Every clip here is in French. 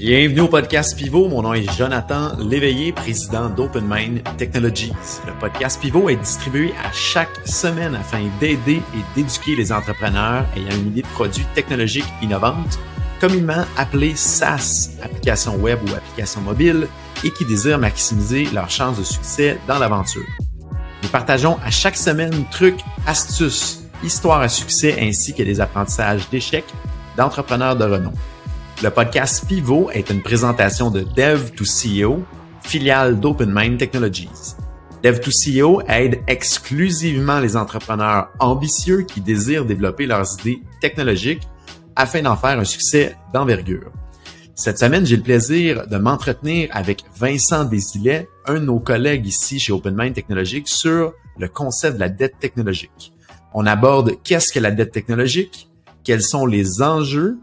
Bienvenue au podcast Pivot. Mon nom est Jonathan Léveillé, président d'OpenMind Technologies. Le podcast Pivot est distribué à chaque semaine afin d'aider et d'éduquer les entrepreneurs ayant une idée de produit technologique innovante, communément appelé SaaS, application web ou application mobile, et qui désirent maximiser leurs chances de succès dans l'aventure. Nous partageons à chaque semaine trucs, astuces, histoires à succès ainsi que des apprentissages d'échecs d'entrepreneurs de renom. Le podcast Pivot est une présentation de Dev to CEO, filiale d'OpenMind Technologies. Dev to CEO aide exclusivement les entrepreneurs ambitieux qui désirent développer leurs idées technologiques afin d'en faire un succès d'envergure. Cette semaine, j'ai le plaisir de m'entretenir avec Vincent Desilets, un de nos collègues ici chez OpenMind Technologies, sur le concept de la dette technologique. On aborde qu'est-ce que la dette technologique, quels sont les enjeux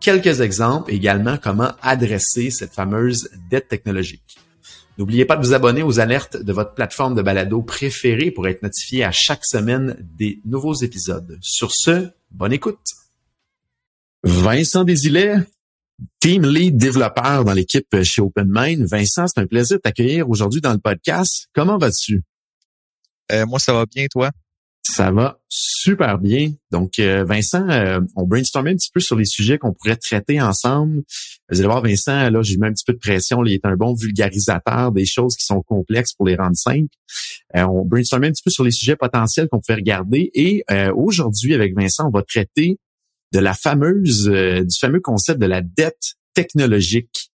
quelques exemples également comment adresser cette fameuse dette technologique. N'oubliez pas de vous abonner aux alertes de votre plateforme de balado préférée pour être notifié à chaque semaine des nouveaux épisodes. Sur ce, bonne écoute. Vincent Desilets, Team Lead développeur dans l'équipe chez OpenMind. Vincent, c'est un plaisir de t'accueillir aujourd'hui dans le podcast. Comment vas-tu? Euh, moi, ça va bien, toi? Ça va super bien. Donc, euh, Vincent, euh, on brainstormait un petit peu sur les sujets qu'on pourrait traiter ensemble. Vous allez voir, Vincent, là, j'ai mis un petit peu de pression. il est un bon vulgarisateur des choses qui sont complexes pour les rendre simples. Euh, on brainstormait un petit peu sur les sujets potentiels qu'on pouvait regarder. Et aujourd'hui, avec Vincent, on va traiter de la fameuse, du fameux concept de la dette technologique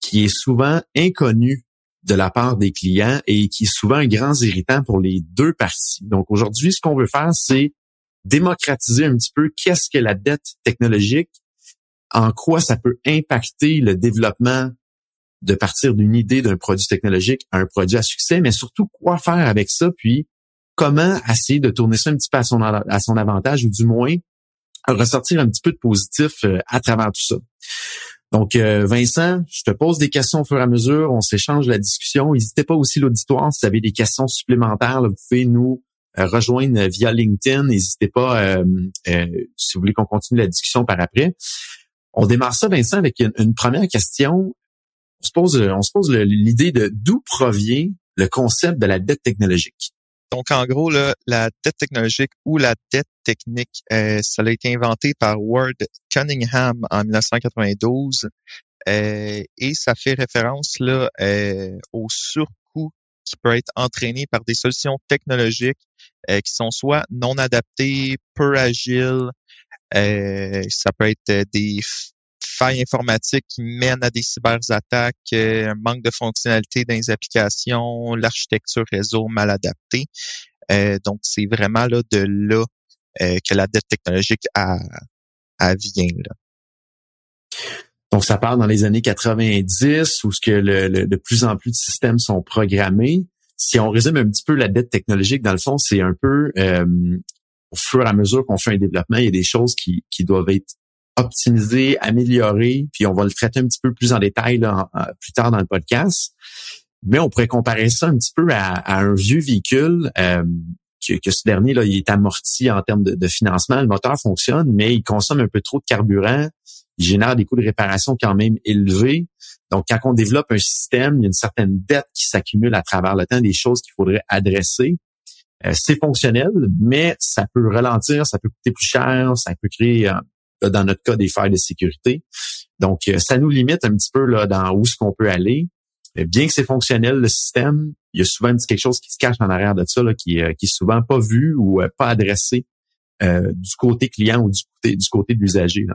qui est souvent inconnu de la part des clients et qui est souvent un grand irritant pour les deux parties. Donc aujourd'hui, ce qu'on veut faire, c'est démocratiser un petit peu qu'est-ce que la dette technologique, en quoi ça peut impacter le développement de partir d'une idée d'un produit technologique à un produit à succès, mais surtout quoi faire avec ça, puis comment essayer de tourner ça un petit peu à son, à son avantage ou du moins ressortir un petit peu de positif euh, à travers tout ça. Donc, euh, Vincent, je te pose des questions au fur et à mesure, on s'échange la discussion. N'hésitez pas aussi l'auditoire, si vous avez des questions supplémentaires, vous pouvez nous euh, rejoindre via LinkedIn. N'hésitez pas euh, si vous voulez qu'on continue la discussion par après. On démarre ça, Vincent, avec une, première question. On se on se pose l'idée de d'où provient le concept de la dette technologique. Donc, en gros, là, la dette technologique ou la dette technique, euh, ça a été inventé par Ward Cunningham en 1992 euh, et ça fait référence là euh, au surcoût qui peut être entraîné par des solutions technologiques qui sont soit non adaptées, peu agiles, ça peut être des failles informatiques qui mènent à des cyberattaques, euh, un manque de fonctionnalité dans les applications, l'architecture réseau mal adaptée. Euh, donc, c'est vraiment là de là euh, que la dette technologique a, a vient. Là. Donc, ça part dans les années 90 où ce que le, de plus en plus de systèmes sont programmés. Si on résume un petit peu la dette technologique, dans le fond, c'est un peu au fur et à mesure qu'on fait un développement, il y a des choses qui, qui doivent être optimiser, améliorer, puis on va le traiter un petit peu plus en détail là, plus tard dans le podcast. Mais on pourrait comparer ça un petit peu à, un vieux véhicule euh, que, ce dernier là, il est amorti en termes de, financement. Le moteur fonctionne, mais il consomme un peu trop de carburant. Il génère des coûts de réparation quand même élevés. Donc, quand on développe un système, il y a une certaine dette qui s'accumule à travers le temps, des choses qu'il faudrait adresser. Euh, c'est fonctionnel, mais ça peut ralentir, ça peut coûter plus cher, ça peut créer euh, dans notre cas des failles de sécurité. Donc, euh, ça nous limite un petit peu là, dans où ce qu'on peut aller. bien que c'est fonctionnel, le système, il y a souvent quelque chose qui se cache en arrière de ça, là, qui, euh, qui est souvent pas vu ou euh, pas adressé du côté client ou du côté, du côté de l'usager.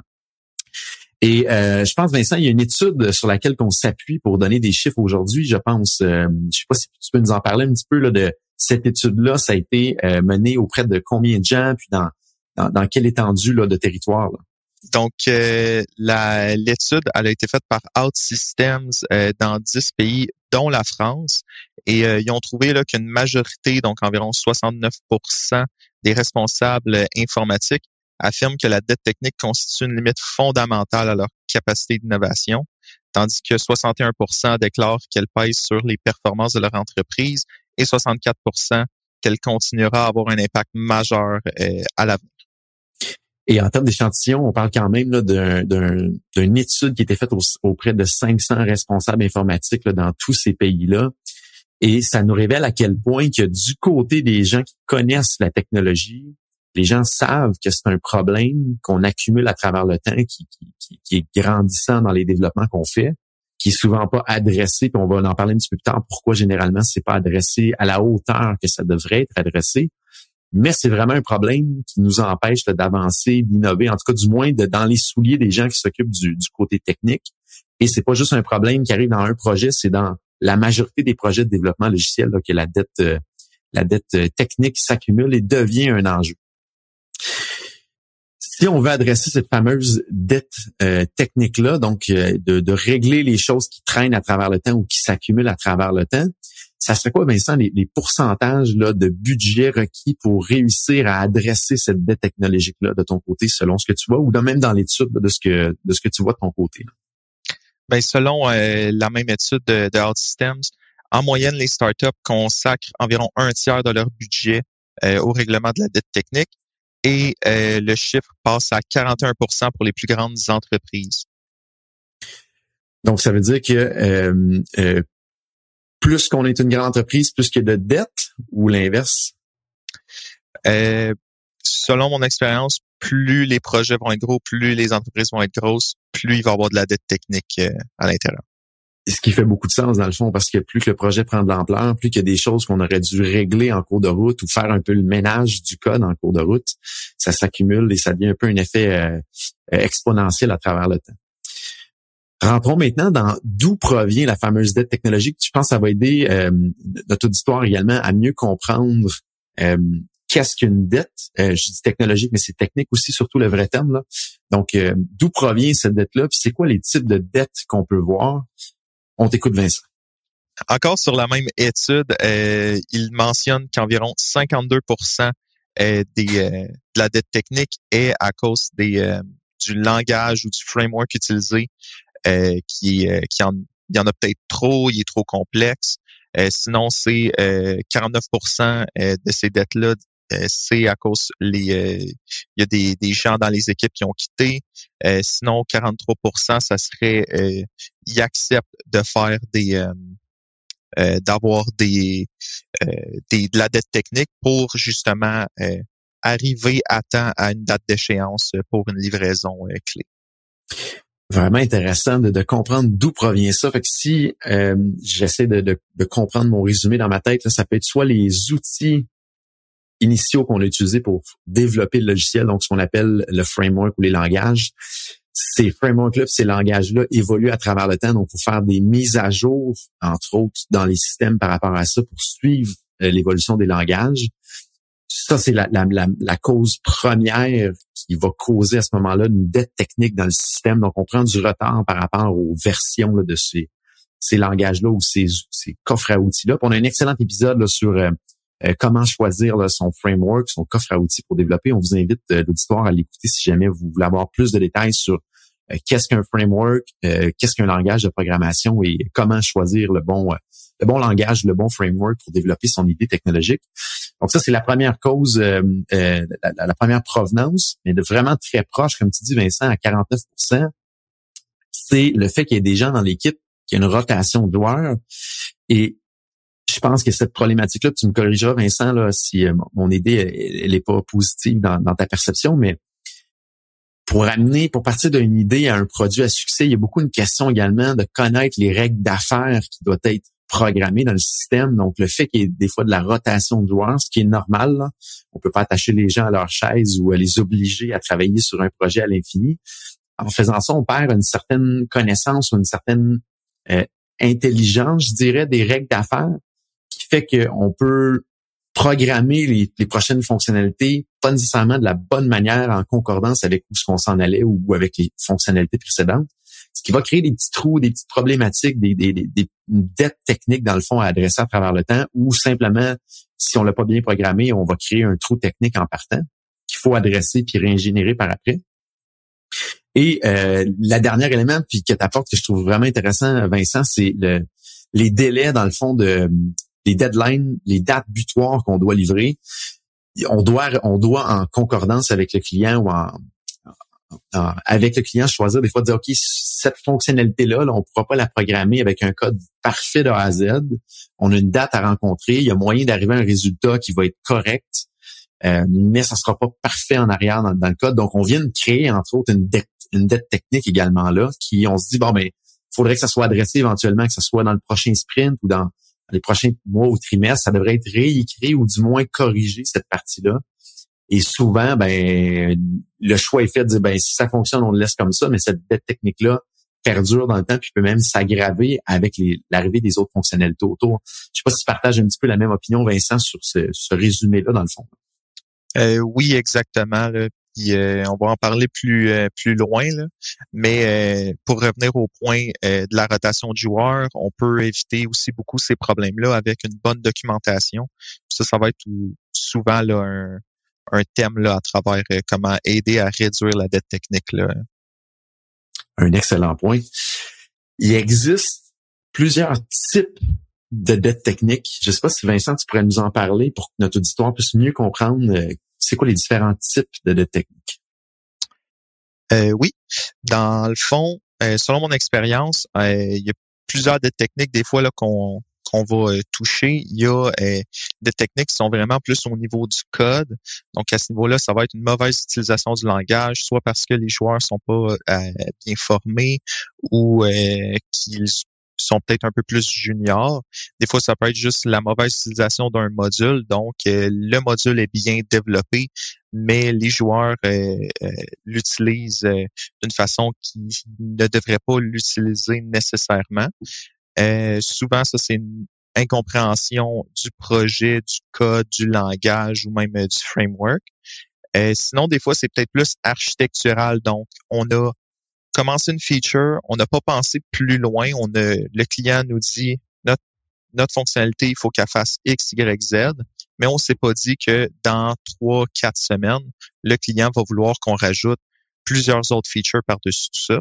Et je pense, Vincent, il y a une étude sur laquelle on s'appuie pour donner des chiffres aujourd'hui. Je pense, je sais pas si tu peux nous en parler un petit peu là, de cette étude-là. Ça a été mené auprès de combien de gens, puis dans, dans, dans quelle étendue là, de territoire? Là? Donc, euh, l'étude, elle a été faite par OutSystems euh, dans 10 pays, dont la France. Et euh, ils ont trouvé là qu'une majorité, donc environ 69% des responsables informatiques affirment que la dette technique constitue une limite fondamentale à leur capacité d'innovation, tandis que 61% déclarent qu'elle pèse sur les performances de leur entreprise et 64% qu'elle continuera à avoir un impact majeur à l'avenir. Et en termes d'échantillons, on parle quand même d'une étude qui a été faite auprès de 500 responsables informatiques dans tous ces pays-là. Et ça nous révèle à quel point que du côté des gens qui connaissent la technologie, les gens savent que c'est un problème qu'on accumule à travers le temps, qui, qui, est grandissant dans les développements qu'on fait, qui est souvent pas adressé, puis on va en parler un petit peu plus tard, pourquoi généralement c'est pas adressé à la hauteur que ça devrait être adressé. Mais c'est vraiment un problème qui nous empêche d'avancer, d'innover, en tout cas du moins de, dans les souliers des gens qui s'occupent du, côté technique. Et c'est pas juste un problème qui arrive dans un projet, c'est dans la majorité des projets de développement logiciel là, que la dette, euh, la dette euh, technique s'accumule et devient un enjeu. Si on veut adresser cette fameuse dette euh, technique-là, donc de, régler les choses qui traînent à travers le temps ou qui s'accumulent à travers le temps, ça serait quoi, Vincent, les, les pourcentages là, de budget requis pour réussir à adresser cette dette technologique-là de ton côté, selon ce que tu vois, ou même dans l'étude de ce que de ce que tu vois de ton côté? Là? Ben, selon euh, la même étude de, de Systems, en moyenne, les startups consacrent environ un tiers de leur budget euh, au règlement de la dette technique et euh, le chiffre passe à 41% pour les plus grandes entreprises. Donc, ça veut dire que plus qu'on est une grande entreprise, plus qu'il y a de dettes ou l'inverse? selon mon expérience, plus les projets vont être gros, plus les entreprises vont être grosses, plus il va y avoir de la dette technique euh, à l'intérieur. Ce qui fait beaucoup de sens dans le fond, parce que plus que le projet prend de l'ampleur, plus qu'il y a des choses qu'on aurait dû régler en cours de route ou faire un peu le ménage du code en cours de route, ça s'accumule et ça devient un peu un effet euh, exponentiel à travers le temps. Rentrons maintenant dans d'où provient la fameuse dette technologique. Je pense que ça va aider euh, notre auditoire également à mieux comprendre euh, qu'est-ce qu'une dette. Euh, je dis technologique, mais c'est technique aussi, surtout le vrai terme. Là. Donc, euh, d'où provient cette dette-là? Puis c'est quoi les types de dettes qu'on peut voir? On t'écoute, Vincent. Encore sur la même étude, euh, il mentionne qu'environ 52% des, de la dette technique est à cause des, du langage ou du framework utilisé qui, qui en, il y en a peut-être trop, il est trop complexe. sinon, c'est 49% de ces dettes-là euh, c'est à cause les euh, il y a des, des gens dans les équipes qui ont quitté. Euh, sinon, 43% ça serait ils acceptent de faire des d'avoir des, des de la dette technique pour justement arriver à temps à une date d'échéance pour une livraison clé vraiment intéressant de, comprendre d'où provient ça. Fait que si j'essaie de, de, comprendre mon résumé dans ma tête, ça peut être soit les outils initiaux qu'on a utilisés pour développer le logiciel, donc ce qu'on appelle le framework ou les langages. Ces frameworks-là, ces langages-là évoluent à travers le temps, donc pour faire des mises à jour, entre autres, dans les systèmes par rapport à ça, pour suivre euh, l'évolution des langages. Ça, c'est la, la, la, cause première qui va causer à ce moment-là une dette technique dans le système. Donc, on prend du retard par rapport aux versions de ces, ces langages-là ou ces, ces coffres à outils-là. On a un excellent épisode là, sur euh, euh, comment choisir son framework, son coffre à outils pour développer. On vous invite euh, l'auditoire à l'écouter si jamais vous voulez avoir plus de détails sur qu'est-ce qu'un framework, qu'est-ce qu'un langage de programmation et comment choisir le bon le bon langage, le bon framework pour développer son idée technologique. Donc ça, c'est la première cause, la, première provenance, mais de vraiment très proche, comme tu dis, Vincent, à 49% c'est le fait qu'il y ait des gens dans l'équipe qui a une rotation de joueurs. Et je pense que cette problématique-là, tu me corrigeras, Vincent, là, si euh, mon idée, elle n'est pas positive dans, ta perception, mais pour amener, pour partir d'une idée à un produit à succès, il y a beaucoup une question également de connaître les règles d'affaires qui doivent être programmées dans le système. Donc, le fait qu'il y ait des fois de la rotation de joueurs, ce qui est normal, là. on peut pas attacher les gens à leur chaise ou à les obliger à travailler sur un projet à l'infini. En faisant ça, on perd une certaine connaissance ou une certaine euh, intelligence, je dirais, des règles d'affaires fait qu'on peut programmer les, prochaines fonctionnalités pas nécessairement de la bonne manière en concordance avec où ce qu'on s'en allait ou avec les fonctionnalités précédentes, ce qui va créer des petits trous, des petites problématiques, des, des, des, dettes techniques dans le fond à adresser à travers le temps ou simplement, si on l'a pas bien programmé, on va créer un trou technique en partant qu'il faut adresser puis réingénérer par après. Et euh, la dernière élément puis que tu apportes que je trouve vraiment intéressant, Vincent, c'est le, les délais dans le fond de les deadlines, les dates butoirs qu'on doit livrer, on doit, on doit en concordance avec le client ou en, avec le client, choisir des fois de dire, OK, cette fonctionnalité-là, là, on ne pourra pas la programmer avec un code parfait de A à Z. On a une date à rencontrer. Il y a moyen d'arriver à un résultat qui va être correct, euh, mais ça sera pas parfait en arrière dans, le code. Donc, on vient de créer, entre autres, une dette, une dette technique également là, qui, on se dit, bon, ben, faudrait que ça soit adressé éventuellement, que ce soit dans le prochain sprint ou dans les prochains mois ou trimestres, ça devrait être réécrit ou du moins corrigé cette partie-là. Et souvent, ben, le choix est fait de dire, ben, si ça fonctionne, on le laisse comme ça, mais cette dette technique-là perdure dans le temps, puis peut même s'aggraver avec l'arrivée des autres fonctionnalités autour. Je sais pas si tu partages un petit peu la même opinion, Vincent, sur ce, résumé-là, dans le fond. Euh, oui, exactement. Puis, euh, on va en parler plus euh, plus loin. Là. Mais pour revenir au point de la rotation de joueurs, on peut éviter aussi beaucoup ces problèmes-là avec une bonne documentation. Ça, ça va être souvent là, un, un thème là, à travers euh, comment aider à réduire la dette technique. Là. Un excellent point. Il existe plusieurs types de dette technique. Je ne sais pas si Vincent, tu pourrais nous en parler pour que notre auditoire puisse mieux comprendre euh, c'est quoi les différents types de dette technique. Euh, oui. Dans le fond, selon mon expérience, il y a plusieurs dettes techniques des fois là qu'on qu'on va euh, toucher, il y a euh, des techniques qui sont vraiment plus au niveau du code. Donc à ce niveau-là, ça va être une mauvaise utilisation du langage, soit parce que les joueurs sont pas euh, bien formés ou qu'ils sont peut-être un peu plus juniors. Des fois, ça peut être juste la mauvaise utilisation d'un module. Donc, le module est bien développé, mais les joueurs l'utilisent d'une façon qui ne devrait pas l'utiliser nécessairement. Euh, souvent, ça, c'est une incompréhension du projet, du code, du langage ou même euh, du framework. Euh, sinon, des fois, c'est peut-être plus architectural. Donc, on a commencé une feature, on n'a pas pensé plus loin. Le client nous dit notre, notre fonctionnalité, il faut qu'elle fasse X, Y, Z, mais on s'est pas dit que dans trois, quatre semaines, le client va vouloir qu'on rajoute plusieurs autres features par-dessus tout ça.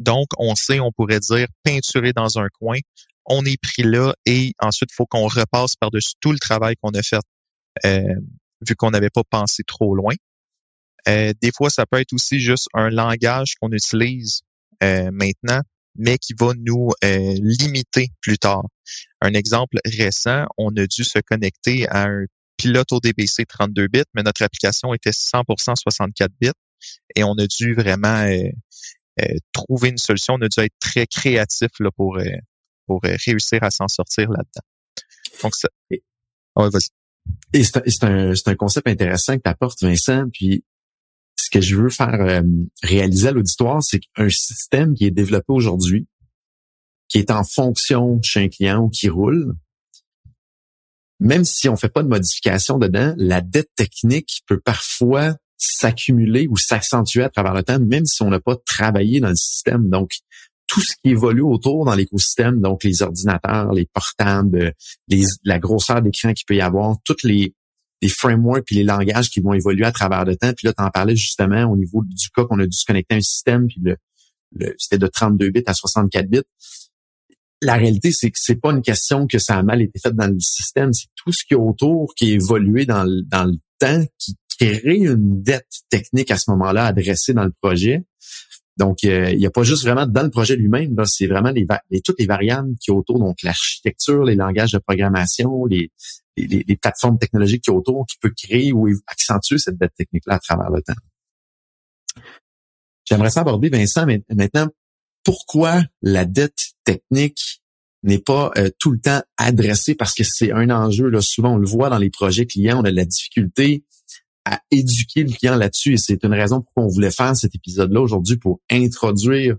Donc, on sait, on pourrait dire, peinturer dans un coin. On est pris là et ensuite, il faut qu'on repasse par-dessus tout le travail qu'on a fait, euh, vu qu'on n'avait pas pensé trop loin. Euh, des fois, ça peut être aussi juste un langage qu'on utilise euh, maintenant, mais qui va nous limiter plus tard. Un exemple récent, on a dû se connecter à un pilote ODBC 32 bits, mais notre application était 100% 64 bits et on a dû vraiment euh, trouver une solution. On a dû être très créatif là, pour, euh, pour euh, réussir à s'en sortir là-dedans. Donc, ça. Ah vas-y. Et c'est un, un, concept intéressant que tu apportes, Vincent. Puis, ce que je veux faire réaliser à l'auditoire, c'est qu'un système qui est développé aujourd'hui, qui est en fonction chez un client ou qui roule, même si on fait pas de modification dedans, la dette technique peut parfois s'accumuler ou s'accentuer à travers le temps, même si on n'a pas travaillé dans le système. Donc, tout ce qui évolue autour dans l'écosystème, donc les ordinateurs, les portables, les, la grosseur d'écran qu'il peut y avoir, toutes les, frameworks et les langages qui vont évoluer à travers le temps. Puis là, tu en parlais justement au niveau du cas qu'on a dû se connecter à un système, puis le, c'était de 32 bits à 64 bits. La réalité, c'est que c'est pas une question que ça a mal été fait dans le système, c'est tout ce qui est autour qui est évolué dans le, dans le temps qui créer une dette technique à ce moment-là adressée dans le projet. Donc, il n'y a pas juste vraiment dans le projet lui-même, c'est vraiment les, toutes les variables qui autour, donc l'architecture, les langages de programmation, les, les, les, plateformes technologiques qui autour, qui peut créer ou accentuer cette dette technique-là à travers le temps. J'aimerais savoir, Vincent, maintenant, pourquoi la dette technique n'est pas euh, tout le temps adressée? Parce que c'est un enjeu. Là, souvent, on le voit dans les projets clients, on a de la difficulté à éduquer le client là-dessus. Et c'est une raison pour on voulait faire cet épisode-là aujourd'hui pour introduire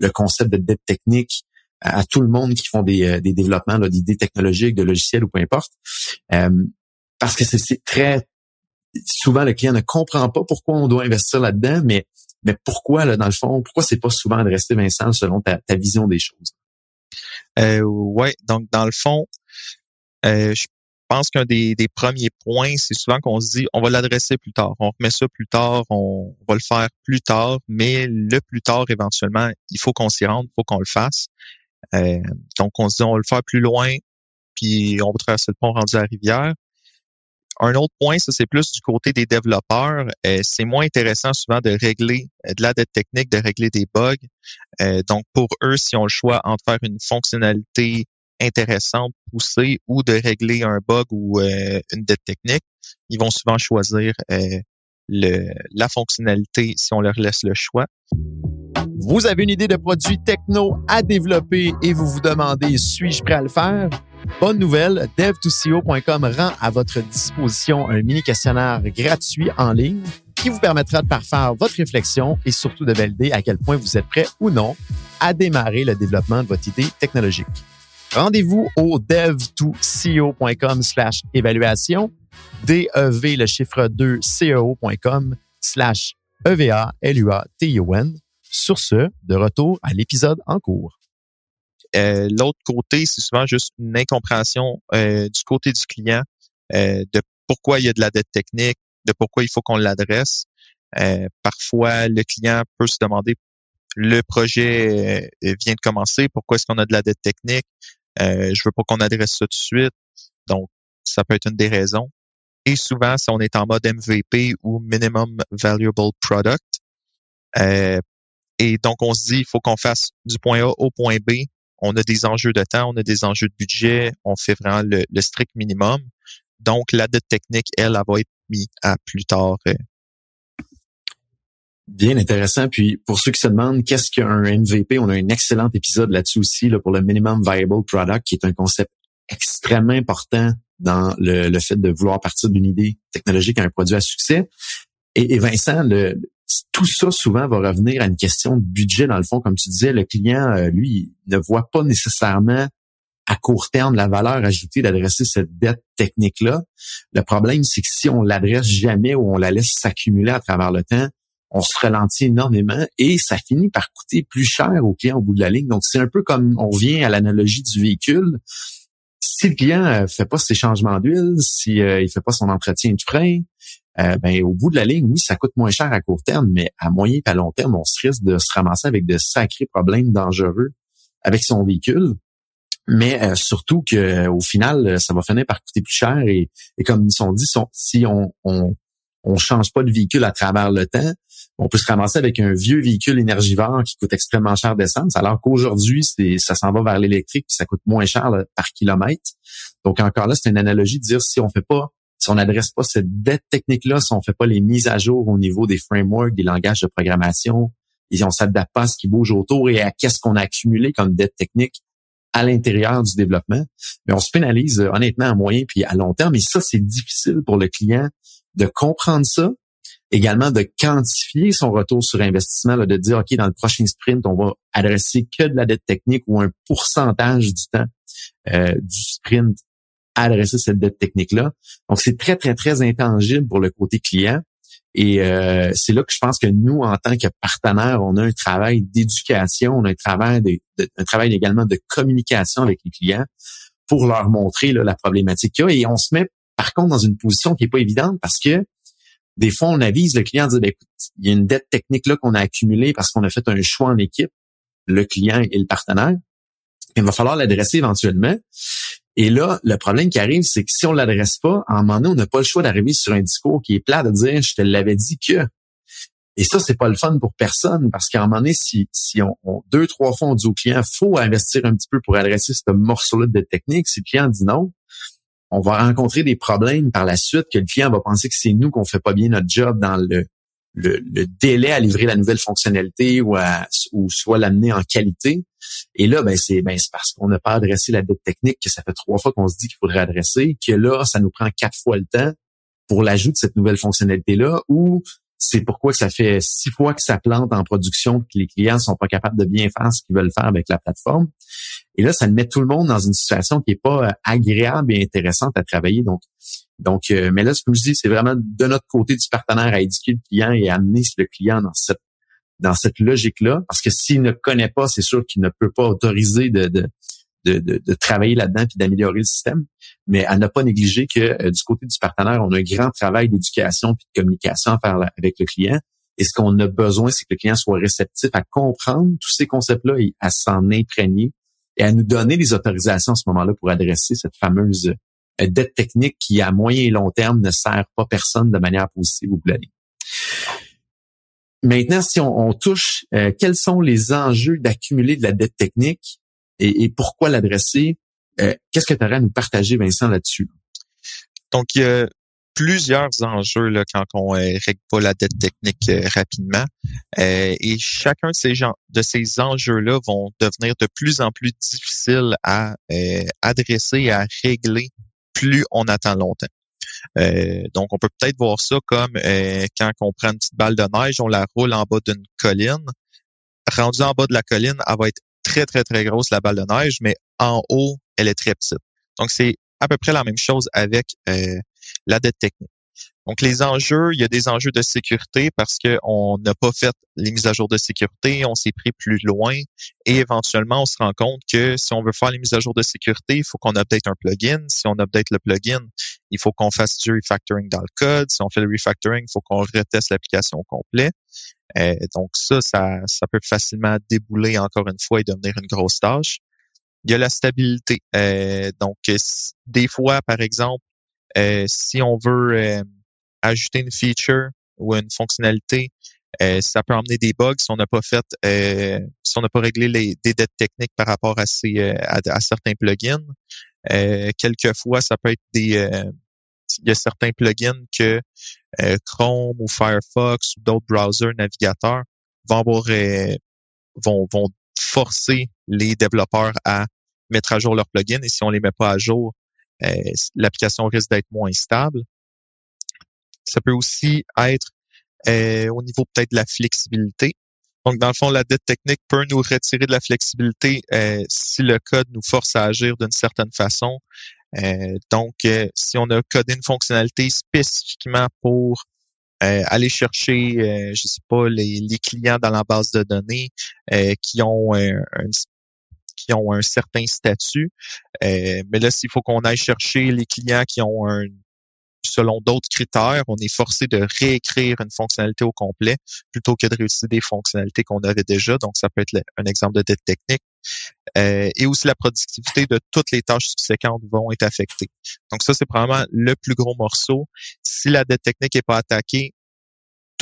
le concept de dette technique à, tout le monde qui font des, euh, des développements d'idées technologiques, de logiciels ou peu importe. Euh, parce que c'est très souvent le client ne comprend pas pourquoi on doit investir là-dedans, mais mais pourquoi là dans le fond, pourquoi c'est pas souvent adressé Vincent selon ta, ta vision des choses? Euh, ouais, donc dans le fond, euh, je pense qu'un des, premiers points, c'est souvent qu'on se dit, on va l'adresser plus tard, on remet ça plus tard, on va le faire plus tard, mais le plus tard, éventuellement, il faut qu'on s'y rende, il faut qu'on le fasse. Euh, donc, on se dit, on va le faire plus loin, puis on va traverser le pont rendu à la rivière. Un autre point, ça c'est plus du côté des développeurs. Euh, c'est moins intéressant souvent de régler euh, de la dette technique, de régler des bugs. Euh, donc pour eux, si on le choix entre faire une fonctionnalité intéressante, poussée, ou de régler un bug ou une dette technique, ils vont souvent choisir le, la fonctionnalité si on leur laisse le choix. Vous avez une idée de produit techno à développer et vous vous demandez suis-je prêt à le faire? Bonne nouvelle, dev2co.com rend à votre disposition un mini questionnaire gratuit en ligne qui vous permettra de parfaire votre réflexion et surtout de valider à quel point vous êtes prêt ou non à démarrer le développement de votre idée technologique. Rendez-vous au dev2co.com slash évaluation, DEV le chiffre 2 CEO.com slash E-V-A-L-U-A-T-I-O-N. Sur ce, de retour à l'épisode en cours. Euh, l'autre côté, c'est souvent juste une incompréhension euh, du côté du client euh, de pourquoi il y a de la dette technique, de pourquoi il faut qu'on l'adresse. parfois, le client peut se demander le projet vient de commencer, pourquoi est-ce qu'on a de la dette technique? Je veux pas qu'on adresse ça tout de suite. Donc, ça peut être une des raisons. Et souvent, si on est en mode MVP ou Minimum Valuable Product, et donc on se dit, il faut qu'on fasse du point A au point B on a des enjeux de temps, on a des enjeux de budget, on fait vraiment le, strict minimum. Donc, la dette technique, elle, elle va être mise à plus tard. Euh. Bien intéressant. Puis pour ceux qui se demandent qu'est-ce qu'un MVP, on a un excellent épisode là-dessus aussi là, pour le Minimum Viable Product, qui est un concept extrêmement important dans le, fait de vouloir partir d'une idée technologique à un produit à succès. Et, Vincent, le, tout ça souvent va revenir à une question de budget dans le fond, comme tu disais, le client euh, lui ne voit pas nécessairement à court terme la valeur ajoutée d'adresser cette dette technique là. Le problème c'est que si on l'adresse jamais ou on la laisse s'accumuler à travers le temps, on se ralentit énormément et ça finit par coûter plus cher au client au bout de la ligne. Donc c'est un peu comme on vient à l'analogie du véhicule. Si le client euh, fait pas ses changements d'huile, si euh, il fait pas son entretien de frein, euh, ben, au bout de la ligne, oui, ça coûte moins cher à court terme, mais à moyen et à long terme, on se risque de se ramasser avec de sacrés problèmes dangereux avec son véhicule. Mais surtout que au final, ça va finir par coûter plus cher. Et, comme ils sont dit, si on, on, on change pas de véhicule à travers le temps, on peut se ramasser avec un vieux véhicule énergivore qui coûte extrêmement cher d'essence, alors qu'aujourd'hui, ça s'en va vers l'électrique, ça coûte moins cher par kilomètre. Donc encore là, c'est une analogie de dire si on fait pas si on n'adresse pas cette dette technique-là, si on fait pas les mises à jour au niveau des frameworks, des langages de programmation, et on s'adapte pas à ce qui bouge autour et à qu'est-ce qu'on a accumulé comme dette technique à l'intérieur du développement, mais on se pénalise euh, honnêtement à moyen puis à long terme. Et ça, c'est difficile pour le client de comprendre ça, également de quantifier son retour sur investissement, de dire, OK, dans le prochain sprint, on va adresser que de la dette technique ou un pourcentage du temps euh, du sprint adresser cette dette technique-là. Donc, c'est très, très, très intangible pour le côté client. Et euh, c'est là que je pense que nous, en tant que partenaire, on a un travail d'éducation, on a un travail, de, un travail également de communication avec les clients pour leur montrer la problématique qu'il y a. Et on se met, par contre, dans une position qui est pas évidente parce que des fois, on avise le client, dit, ben, écoute, il y a une dette technique là qu'on a accumulée parce qu'on a fait un choix en équipe, le client et le partenaire. Il va falloir l'adresser éventuellement. Et là, le problème qui arrive, c'est que si on l'adresse pas, à un moment donné, on n'a pas le choix d'arriver sur un discours qui est plat de dire je te l'avais dit que. Et ça, c'est pas le fun pour personne parce qu'à un moment donné, si, si on, deux, trois fois on dit au client, faut investir un petit peu pour adresser ce morceau-là de technique. Si le client dit non, on va rencontrer des problèmes par la suite que le client va penser que c'est nous qu'on fait pas bien notre job dans le, délai à livrer la nouvelle fonctionnalité ou, à, ou soit l'amener en qualité. Et là, ben c'est ben, parce qu'on n'a pas adressé la dette technique que ça fait trois fois qu'on se dit qu'il faudrait adresser, que là, ça nous prend quatre fois le temps pour l'ajout de cette nouvelle fonctionnalité-là, ou c'est pourquoi ça fait six fois que ça plante en production que les clients sont pas capables de bien faire ce qu'ils veulent faire avec la plateforme. Et là, ça met tout le monde dans une situation qui est pas euh, agréable et intéressante à travailler. Donc, donc, euh, mais là, ce que je dis, c'est vraiment de notre côté du partenaire à éduquer le client et amener le client dans cette dans cette logique-là, parce que s'il ne connaît pas, c'est sûr qu'il ne peut pas autoriser de, de, de, de, travailler là-dedans puis d'améliorer le système. Mais à ne pas négliger que euh, du côté du partenaire, on a un grand travail d'éducation puis de communication à faire avec le client. Et ce qu'on a besoin, c'est que le client soit réceptif à comprendre tous ces concepts-là et à s'en imprégner et à nous donner les autorisations à ce moment-là pour adresser cette fameuse dette technique qui, à moyen et long terme, ne sert pas personne de manière positive ou planning. Maintenant, si on, touche, quels sont les enjeux d'accumuler de la dette technique et, pourquoi l'adresser? Qu'est-ce que tu aurais à nous partager, Vincent, là-dessus? Donc, a plusieurs enjeux là, quand on ne règle pas la dette technique rapidement. et chacun de ces, gens, de ces enjeux-là vont devenir de plus en plus difficiles à adresser à régler plus on attend longtemps. Euh, donc, on peut peut-être voir ça comme euh, quand on prend une petite balle de neige, on la roule en bas d'une colline. Rendue en bas de la colline, elle va être très, très, très grosse, la balle de neige, mais en haut, elle est très petite. Donc, c'est à peu près la même chose avec euh, la dette technique. Donc, les enjeux, il y a des enjeux de sécurité parce qu'on n'a pas fait les mises à jour de sécurité, on s'est pris plus loin et éventuellement, on se rend compte que si on veut faire les mises à jour de sécurité, il faut qu'on update un plugin. Si on update le plugin, il faut qu'on fasse du refactoring dans le code. Si on fait le refactoring, il faut qu'on reteste l'application au complet. Euh, donc ça, ça, ça peut facilement débouler encore une fois et devenir une grosse tâche. Il y a la stabilité. Euh, donc, des fois, par exemple, si on veut ajouter une feature ou une fonctionnalité, euh, ça peut emmener des bugs si on n'a pas fait, euh, si on n'a pas réglé les, des dettes techniques par rapport à, ces, euh, à, certains plugins. quelquefois, ça peut être des, il y a certains plugins que Chrome ou Firefox ou d'autres browsers, navigateurs vont avoir, vont, vont forcer les développeurs à mettre à jour leurs plugins et si on les met pas à jour, l'application risque d'être moins stable. Ça peut aussi être euh, au niveau peut-être de la flexibilité. Donc, dans le fond, la dette technique peut nous retirer de la flexibilité euh, si le code nous force à agir d'une certaine façon. Euh, donc, si on a codé une fonctionnalité spécifiquement pour aller chercher, je sais pas, les, les, clients dans la base de données qui ont un, qui ont un certain statut. mais là, s'il faut qu'on aille chercher les clients qui ont un selon d'autres critères, on est forcé de réécrire une fonctionnalité au complet plutôt que de réutiliser des fonctionnalités qu'on avait déjà. Donc, ça peut être un exemple de dette technique. Euh, et aussi la productivité de toutes les tâches subséquentes vont être affectées. Donc, ça, c'est probablement le plus gros morceau. Si la dette technique n'est pas attaquée,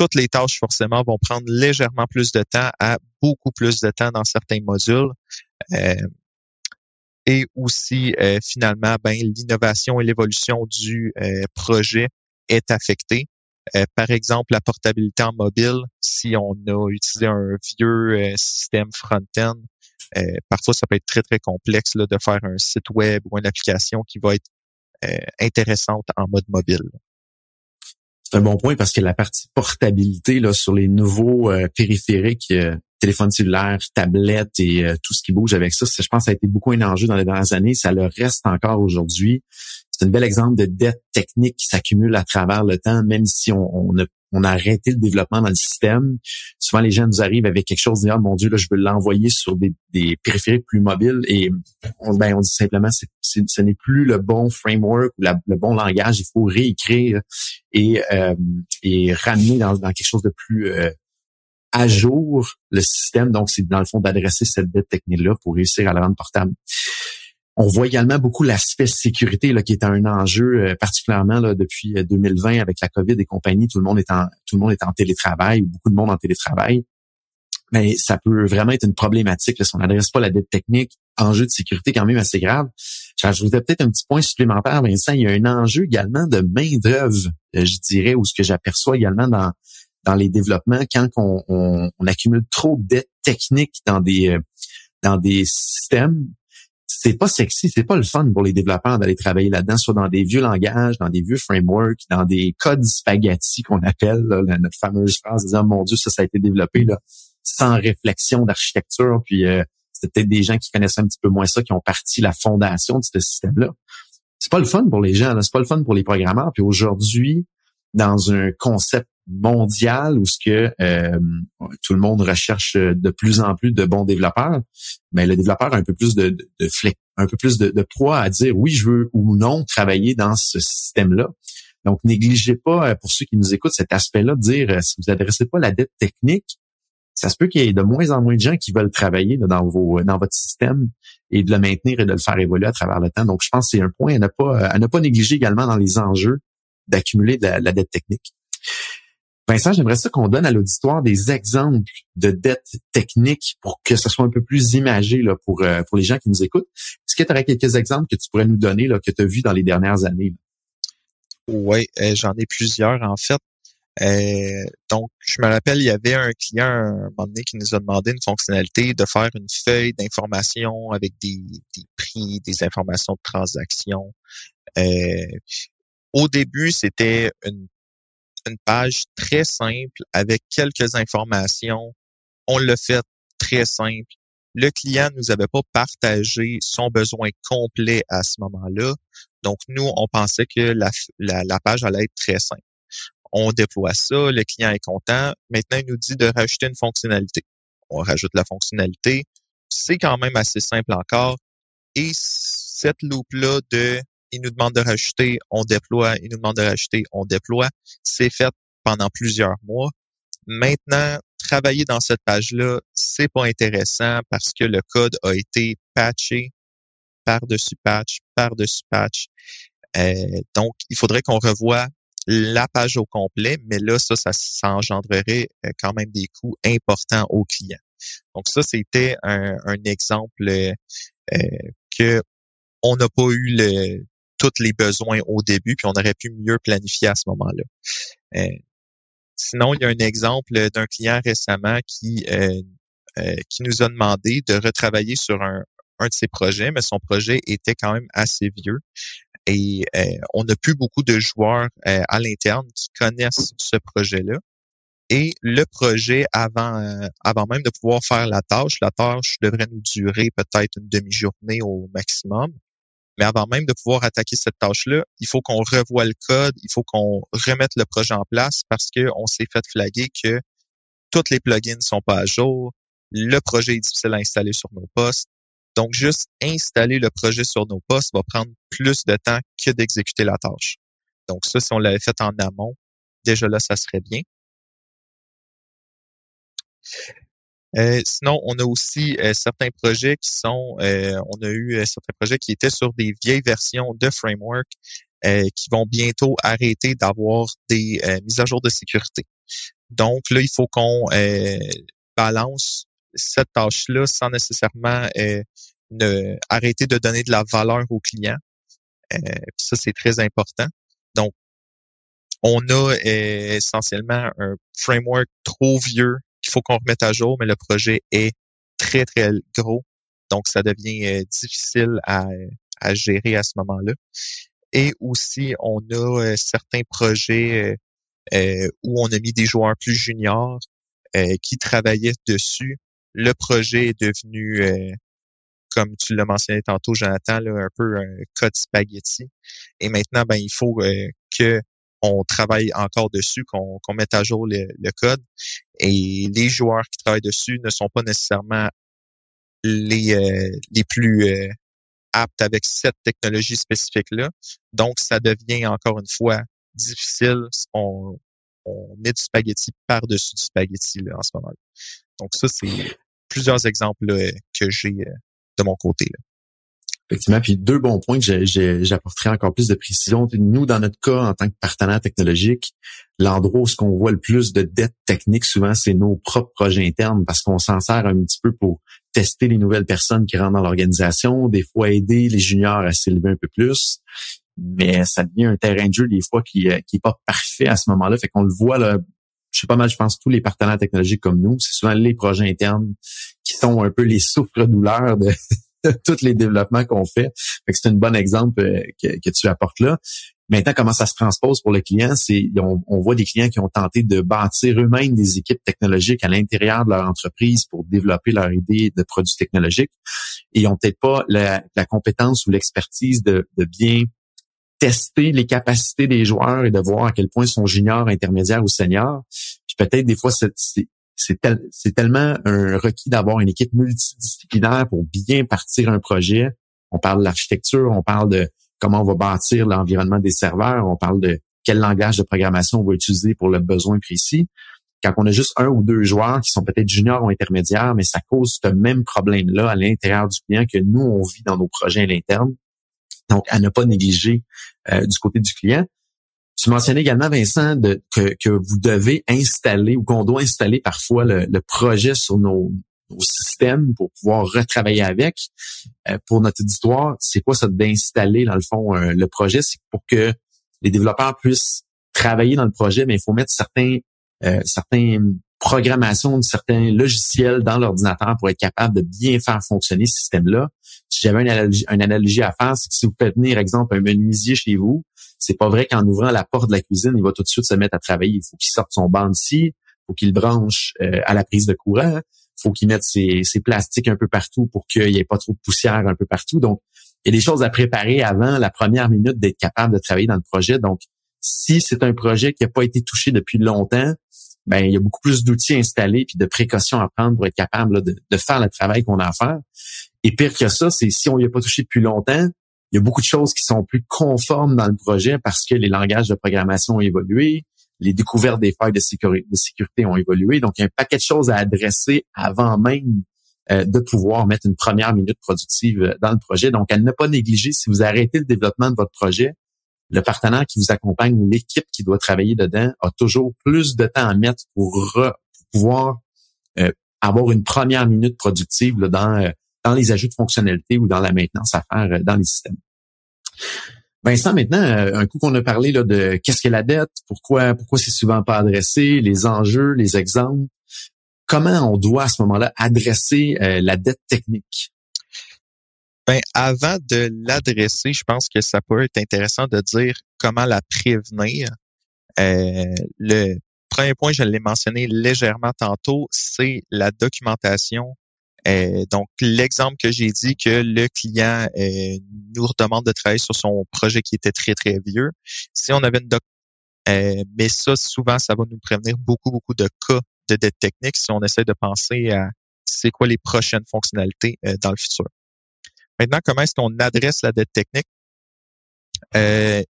toutes les tâches forcément vont prendre légèrement plus de temps à beaucoup plus de temps dans certains modules. Euh, et aussi euh, finalement ben, l'innovation et l'évolution du euh, projet est affectée. Par exemple, la portabilité en mobile, si on a utilisé un vieux système front-end, parfois ça peut être très très complexe là, de faire un site web ou une application qui va être intéressante en mode mobile. C'est un bon point parce que la partie portabilité là, sur les nouveaux périphériques téléphone cellulaire, tablette et euh, tout ce qui bouge avec ça. Je pense que ça a été beaucoup un enjeu dans les dernières années. Ça le reste encore aujourd'hui. C'est un bel exemple de dette technique qui s'accumule à travers le temps, même si on, on, a, arrêté le développement dans le système. Souvent, les gens nous arrivent avec quelque chose, disent, oh mon Dieu, là, je veux l'envoyer sur des, périphériques plus mobiles. Et on, ben, on dit simplement, ce n'est plus le bon framework ou le bon langage. Il faut réécrire et, euh, et ramener dans, dans, quelque chose de plus... Euh, à jour le système. Donc, c'est dans le fond d'adresser cette dette technique-là pour réussir à la rendre portable. On voit également beaucoup l'aspect sécurité là, qui est un enjeu euh, particulièrement là, depuis 2020 euh, avec la COVID et compagnie. Tout le monde est en tout le monde est en télétravail ou beaucoup de monde en télétravail. Mais ça peut vraiment être une problématique là, si on n'adresse pas la dette technique. Enjeu de sécurité quand même assez grave. J'ajouterais peut-être un petit point supplémentaire, Vincent. Il y a un enjeu également de main d'œuvre, euh, je dirais, ou ce que j'aperçois également dans dans les développements quand on, on, accumule trop de dettes techniques dans des euh, dans des systèmes c'est pas sexy, c'est pas le fun pour les développeurs d'aller travailler là-dedans, soit dans des vieux langages, dans des vieux frameworks, dans des codes spaghetti qu'on appelle, notre fameuse phrase disant mon Dieu, ça, ça a été développé là, sans réflexion d'architecture, puis euh, c'est peut-être des gens qui connaissent un petit peu moins ça, qui ont parti la fondation de ce système-là. C'est pas le fun pour les gens, c'est pas le fun pour les programmeurs. Puis aujourd'hui, dans un concept mondial où ce que euh, tout le monde recherche de plus en plus de bons développeurs, mais le développeur a un peu plus de, de, de un peu plus de, de poids à dire oui, je veux ou non travailler dans ce système-là. Donc, négligez pas, euh, pour ceux qui nous écoutent, cet aspect-là de dire, euh, si vous adressez pas la dette technique, ça se peut qu'il y ait de moins en moins de gens qui veulent travailler dans vos dans votre système et de le maintenir et de le faire évoluer à travers le temps. Donc, je pense que c'est un point à ne pas à ne pas négliger également dans les enjeux d'accumuler de la, dette technique. Vincent, j'aimerais ça qu'on donne à l'auditoire des exemples de dettes techniques pour que ce soit un peu plus imagé là, pour, euh, pour les gens qui nous écoutent. Est-ce que tu aurais quelques exemples que tu pourrais nous donner là, que tu as vus dans les dernières années? Oui, euh, j'en ai plusieurs en fait. Euh, donc, je me rappelle, il y avait un client un moment donné qui nous a demandé une fonctionnalité de faire une feuille d'information avec des, prix, des informations de transaction. Euh, au début, c'était une, une page très simple avec quelques informations. On l'a fait très simple. Le client nous avait pas partagé son besoin complet à ce moment-là. Donc, nous, on pensait que la, la, la page allait être très simple on déploie ça, le client est content. Maintenant, il nous dit de rajouter une fonctionnalité. On rajoute la fonctionnalité. C'est quand même assez simple encore. Et cette loupe-là de il nous demande de rajouter, on déploie, il nous demande de rajouter, on déploie, c'est fait pendant plusieurs mois. Maintenant, travailler dans cette page-là, c'est pas intéressant parce que le code a été patché par-dessus patch, par-dessus patch. Euh, donc, il faudrait qu'on revoie la page au complet, mais là, ça, ça, engendrerait euh, quand même des coûts importants aux clients. Donc ça, c'était un, exemple euh, que on n'a pas eu le, tous les besoins au début, puis on aurait pu mieux planifier à ce moment-là. Euh, sinon, il y a un exemple d'un client récemment qui euh, qui nous a demandé de retravailler sur un, un de ses projets, mais son projet était quand même assez vieux. Et euh, on n'a plus beaucoup de joueurs euh, à l'interne qui connaissent ce projet-là. Et le projet, avant, euh, avant même de pouvoir faire la tâche, la tâche devrait nous durer peut-être une demi-journée au maximum. Mais avant même de pouvoir attaquer cette tâche-là, il faut qu'on revoie le code, il faut qu'on remette le projet en place parce qu'on s'est fait flaguer que toutes les plugins sont pas à jour, le projet est difficile à installer sur nos postes, donc, juste installer le projet sur nos postes va prendre plus de temps que d'exécuter la tâche. Donc, ça, si on l'avait fait en amont, déjà là, ça serait bien. Euh, sinon, on a aussi euh, certains projets qui sont, euh, on a eu certains projets qui étaient sur des vieilles versions de framework qui vont bientôt arrêter d'avoir des mises à jour de sécurité. Donc là, il faut qu'on balance cette tâche-là sans nécessairement euh, ne, arrêter de donner de la valeur au client. Euh, ça, c'est très important. Donc, on a euh, essentiellement un framework trop vieux qu'il faut qu'on remette à jour, mais le projet est très, très gros. Donc, ça devient difficile à, à, gérer à ce moment-là. Et aussi, on a certains projets où on a mis des joueurs plus juniors qui travaillaient dessus le projet est devenu, euh, comme tu l'as mentionné tantôt, Jonathan, un peu un code spaghetti. Et maintenant, ben, il faut euh, que on travaille encore dessus, qu'on mette à jour le, code. Et les joueurs qui travaillent dessus ne sont pas nécessairement les, euh, les plus aptes avec cette technologie spécifique-là. Donc, ça devient encore une fois difficile. On, met du spaghetti par-dessus du spaghetti là, en ce moment. -là. Donc ça, c'est plusieurs exemples que j'ai euh, de mon côté. Là. Effectivement, puis deux bons points que j'apporterai encore plus de précision. Nous, dans notre cas, en tant que partenaire technologique, l'endroit où ce qu'on voit le plus de dettes techniques, souvent, c'est nos propres projets internes parce qu'on s'en sert un petit peu pour tester les nouvelles personnes qui rentrent dans l'organisation, des fois aider les juniors à s'élever un peu plus. Mais ça devient un terrain de jeu des fois qui, euh, qui pas parfait à ce moment-là. Fait qu'on le voit là, je sais pas mal, je pense, tous les partenaires technologiques comme nous, c'est souvent les projets internes qui sont un peu les souffres-douleurs de, tous les développements qu'on fait. fait c'est un bon exemple euh, que, tu apportes là. Maintenant, comment ça se transpose pour le client? C'est on, voit des clients qui ont tenté de bâtir eux-mêmes des équipes technologiques à l'intérieur de leur entreprise pour développer leur idée de produits technologiques et ils n'ont peut-être pas la, compétence ou l'expertise de, de bien tester les capacités des joueurs et de voir à quel point ils sont juniors, intermédiaires ou seniors. Puis peut-être des fois, c'est c'est tellement un requis d'avoir une équipe multidisciplinaire pour bien partir un projet. On parle de l'architecture, on parle de comment on va bâtir l'environnement des serveurs, on parle de quel langage de programmation on va utiliser pour le besoin précis. quand on a juste un ou deux joueurs qui sont peut-être juniors ou intermédiaires, mais ça cause ce même problème-là à l'intérieur du client que nous, on vit dans nos projets à l'interne. Donc, à ne pas négliger euh, du côté du client. Tu mentionnais également, Vincent, que, que, vous devez installer ou qu'on doit installer parfois le, projet sur nos, systèmes pour pouvoir retravailler avec. Euh, pour notre auditoire, c'est quoi ça d'installer, dans le fond, euh, le projet? C'est pour que les développeurs puissent travailler dans le projet, mais il faut mettre certains euh, certaines programmations de certains logiciels dans l'ordinateur pour être capable de bien faire fonctionner ce système-là. Si j'avais une analogie, à faire, c'est que si vous faites venir, exemple, un menuisier chez vous, c'est pas vrai qu'en ouvrant la porte de la cuisine, il va tout de suite se mettre à travailler. Il faut qu'il sorte son banc ici, il faut qu'il branche euh, à la prise de courant, il faut qu'il mette ses, ses, plastiques un peu partout pour qu'il n'y ait pas trop de poussière un peu partout. Donc, il y a des choses à préparer avant la première minute d'être capable de travailler dans le projet. Donc, si c'est un projet qui n'a pas été touché depuis longtemps, ben il y a beaucoup plus d'outils installés puis de précautions à prendre pour être capable de, faire le travail qu'on a à faire. Et pire que ça, c'est si on n'y a pas touché depuis longtemps, il y a beaucoup de choses qui sont plus conformes dans le projet parce que les langages de programmation ont évolué, les découvertes des failles de sécurité, de ont évolué. Donc, il y a un paquet de choses à adresser avant même euh, de pouvoir mettre une première minute productive dans le projet. Donc, à ne pas négliger si vous arrêtez le développement de votre projet, le partenaire qui vous accompagne ou l'équipe qui doit travailler dedans a toujours plus de temps à mettre pour, pouvoir euh, avoir une première minute productive dans, euh, dans les ajouts de fonctionnalités ou dans la maintenance à faire euh, dans les systèmes. Vincent, maintenant, un coup qu'on a parlé là, de qu'est-ce que la dette, pourquoi pourquoi c'est souvent pas adressé, les enjeux, les exemples, comment on doit à ce moment-là adresser la dette technique? Ben, avant de l'adresser, je pense que ça peut être intéressant de dire comment la prévenir. Euh, le premier point, je l'ai mentionné légèrement tantôt, c'est la documentation. Euh, donc, l'exemple que j'ai dit que le client euh, nous demande de travailler sur son projet qui était très, très vieux. Si on avait une doc mais ça, souvent, ça va nous prévenir beaucoup, beaucoup de cas de dette technique si on essaie de penser à c'est quoi les prochaines fonctionnalités dans le futur. Maintenant, comment est-ce qu'on adresse la dette technique? Euh,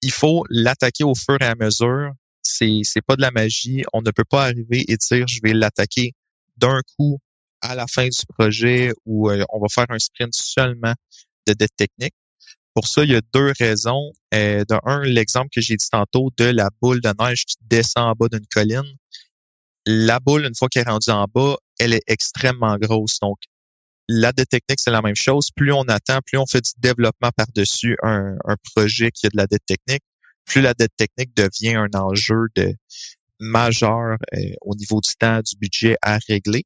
il faut l'attaquer au fur et à mesure. C'est, c'est pas de la magie. On ne peut pas arriver et dire je vais l'attaquer d'un coup à la fin du projet ou euh, on va faire un sprint seulement de dette technique. Pour ça, il y a deux raisons. Euh, de un, l'exemple que j'ai dit tantôt de la boule de neige qui descend en bas d'une colline. La boule, une fois qu'elle est rendue en bas, elle est extrêmement grosse. Donc, la dette technique, c'est la même chose. Plus on attend, plus on fait du développement par-dessus un, projet qui a de la dette technique, plus la dette technique devient un enjeu de majeur euh, au niveau du temps, du budget à régler.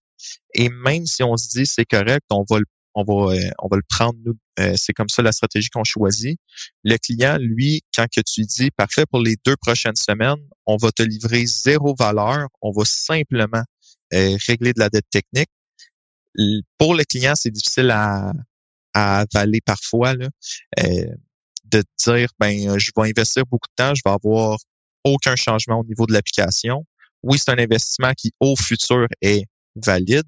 Et même si on se dit c'est correct, on va le euh, prendre nous euh, c'est comme ça la stratégie qu'on choisit. Le client lui quand que tu dis parfait pour les deux prochaines semaines, on va te livrer zéro valeur, on va simplement régler de la dette technique pour le client, c'est difficile à, à avaler parfois là, euh, de dire ben je vais investir beaucoup de temps, je vais avoir aucun changement au niveau de l'application. Oui, c'est un investissement qui au futur est valide,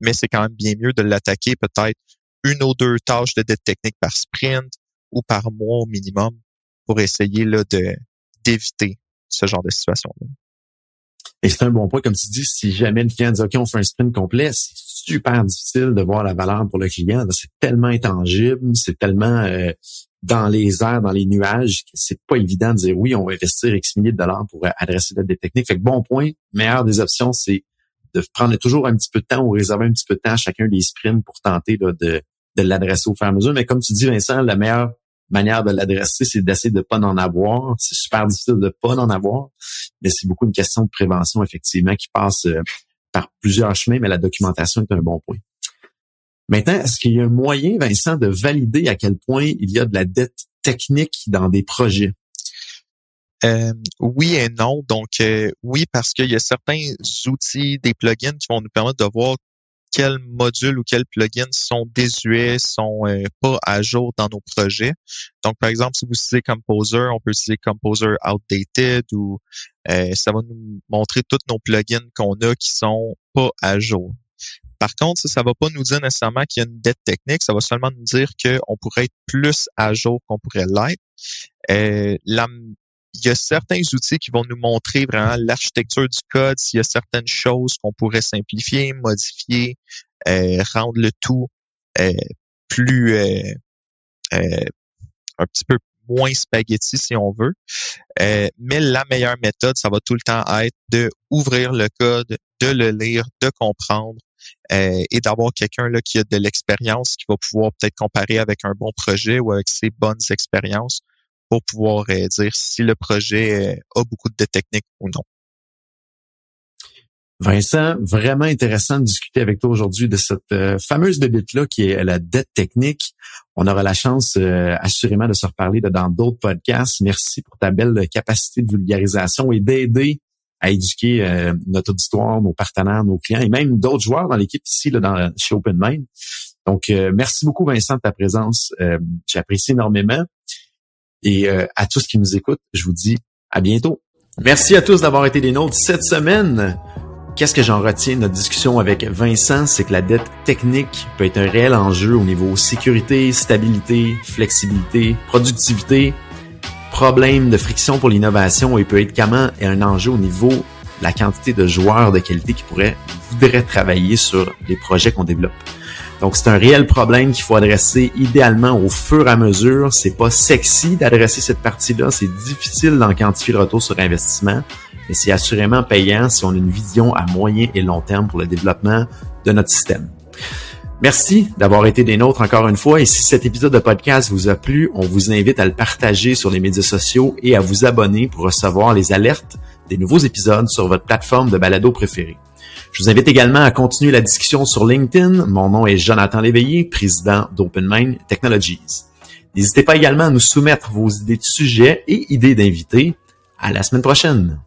mais c'est quand même bien mieux de l'attaquer peut-être une ou deux tâches de dette technique par sprint ou par mois au minimum pour essayer là de d'éviter ce genre de situation. -là. Et c'est un bon point, comme tu dis, si jamais le client dit OK, on fait un sprint complet, super difficile de voir la valeur pour le client. C'est tellement intangible, c'est tellement euh, dans les airs, dans les nuages, que c'est pas évident de dire oui, on va investir X milliers de dollars pour adresser la technique. Fait que bon point, meilleure des options, c'est de prendre toujours un petit peu de temps ou réserver un petit peu de temps à chacun des sprints pour tenter de, de l'adresser au fur et à mesure. Mais comme tu dis, Vincent, la meilleure manière de l'adresser, c'est d'essayer de pas en avoir. C'est super difficile de pas en avoir, mais c'est beaucoup une question de prévention, effectivement, qui passe euh, par plusieurs chemins, mais la documentation est un bon point. Maintenant, est-ce qu'il y a un moyen, Vincent, de valider à quel point il y a de la dette technique dans des projets? Euh, oui et non. Donc, euh, oui, parce qu'il y a certains outils, des plugins qui vont nous permettre de voir quels modules ou quels plugins sont désuets, sont euh, pas à jour dans nos projets. Donc, par exemple, si vous utilisez Composer, on peut utiliser Composer Outdated ou euh, ça va nous montrer tous nos plugins qu'on a qui sont pas à jour. Par contre, ça, ne va pas nous dire nécessairement qu'il y a une dette technique, ça va seulement nous dire qu'on pourrait être plus à jour qu'on pourrait l'être. Euh, il y a certains outils qui vont nous montrer vraiment l'architecture du code, s'il y a certaines choses qu'on pourrait simplifier, modifier, euh, rendre le tout euh, plus euh, un petit peu moins spaghetti si on veut. mais la meilleure méthode, ça va tout le temps être de ouvrir le code, de le lire, de comprendre et d'avoir quelqu'un là qui a de l'expérience qui va pouvoir peut-être comparer avec un bon projet ou avec ses bonnes expériences pour pouvoir euh, dire si le projet euh, a beaucoup de techniques ou non. Vincent, vraiment intéressant de discuter avec toi aujourd'hui de cette euh, fameuse débite-là qui est la dette technique. On aura la chance assurément de se reparler dans d'autres podcasts. Merci pour ta belle capacité de vulgarisation et d'aider à éduquer notre auditoire, nos partenaires, nos clients et même d'autres joueurs dans l'équipe ici là, dans, chez OpenMind. Donc, merci beaucoup Vincent de ta présence. J'apprécie énormément. Et euh, à tous qui nous écoutent, je vous dis à bientôt. Merci à tous d'avoir été des nôtres cette semaine. Qu'est-ce que j'en retiens de notre discussion avec Vincent, c'est que la dette technique peut être un réel enjeu au niveau sécurité, stabilité, flexibilité, productivité, problème de friction pour l'innovation et peut être comment est un enjeu au niveau la quantité de joueurs de qualité qui pourraient voudraient travailler sur les projets qu'on développe. Donc, c'est un réel problème qu'il faut adresser idéalement au fur et à mesure. C'est pas sexy d'adresser cette partie-là. C'est difficile d'en quantifier le retour sur investissement, mais c'est assurément payant si on a une vision à moyen et long terme pour le développement de notre système. Merci d'avoir été des nôtres encore une fois. Et si cet épisode de podcast vous a plu, on vous invite à le partager sur les médias sociaux et à vous abonner pour recevoir les alertes des nouveaux épisodes sur votre plateforme de balado préférée. Je vous invite également à continuer la discussion sur LinkedIn. Mon nom est Jonathan Léveillé, président d'OpenMind Technologies. N'hésitez pas également à nous soumettre vos idées de sujets et idées d'invités. À la semaine prochaine.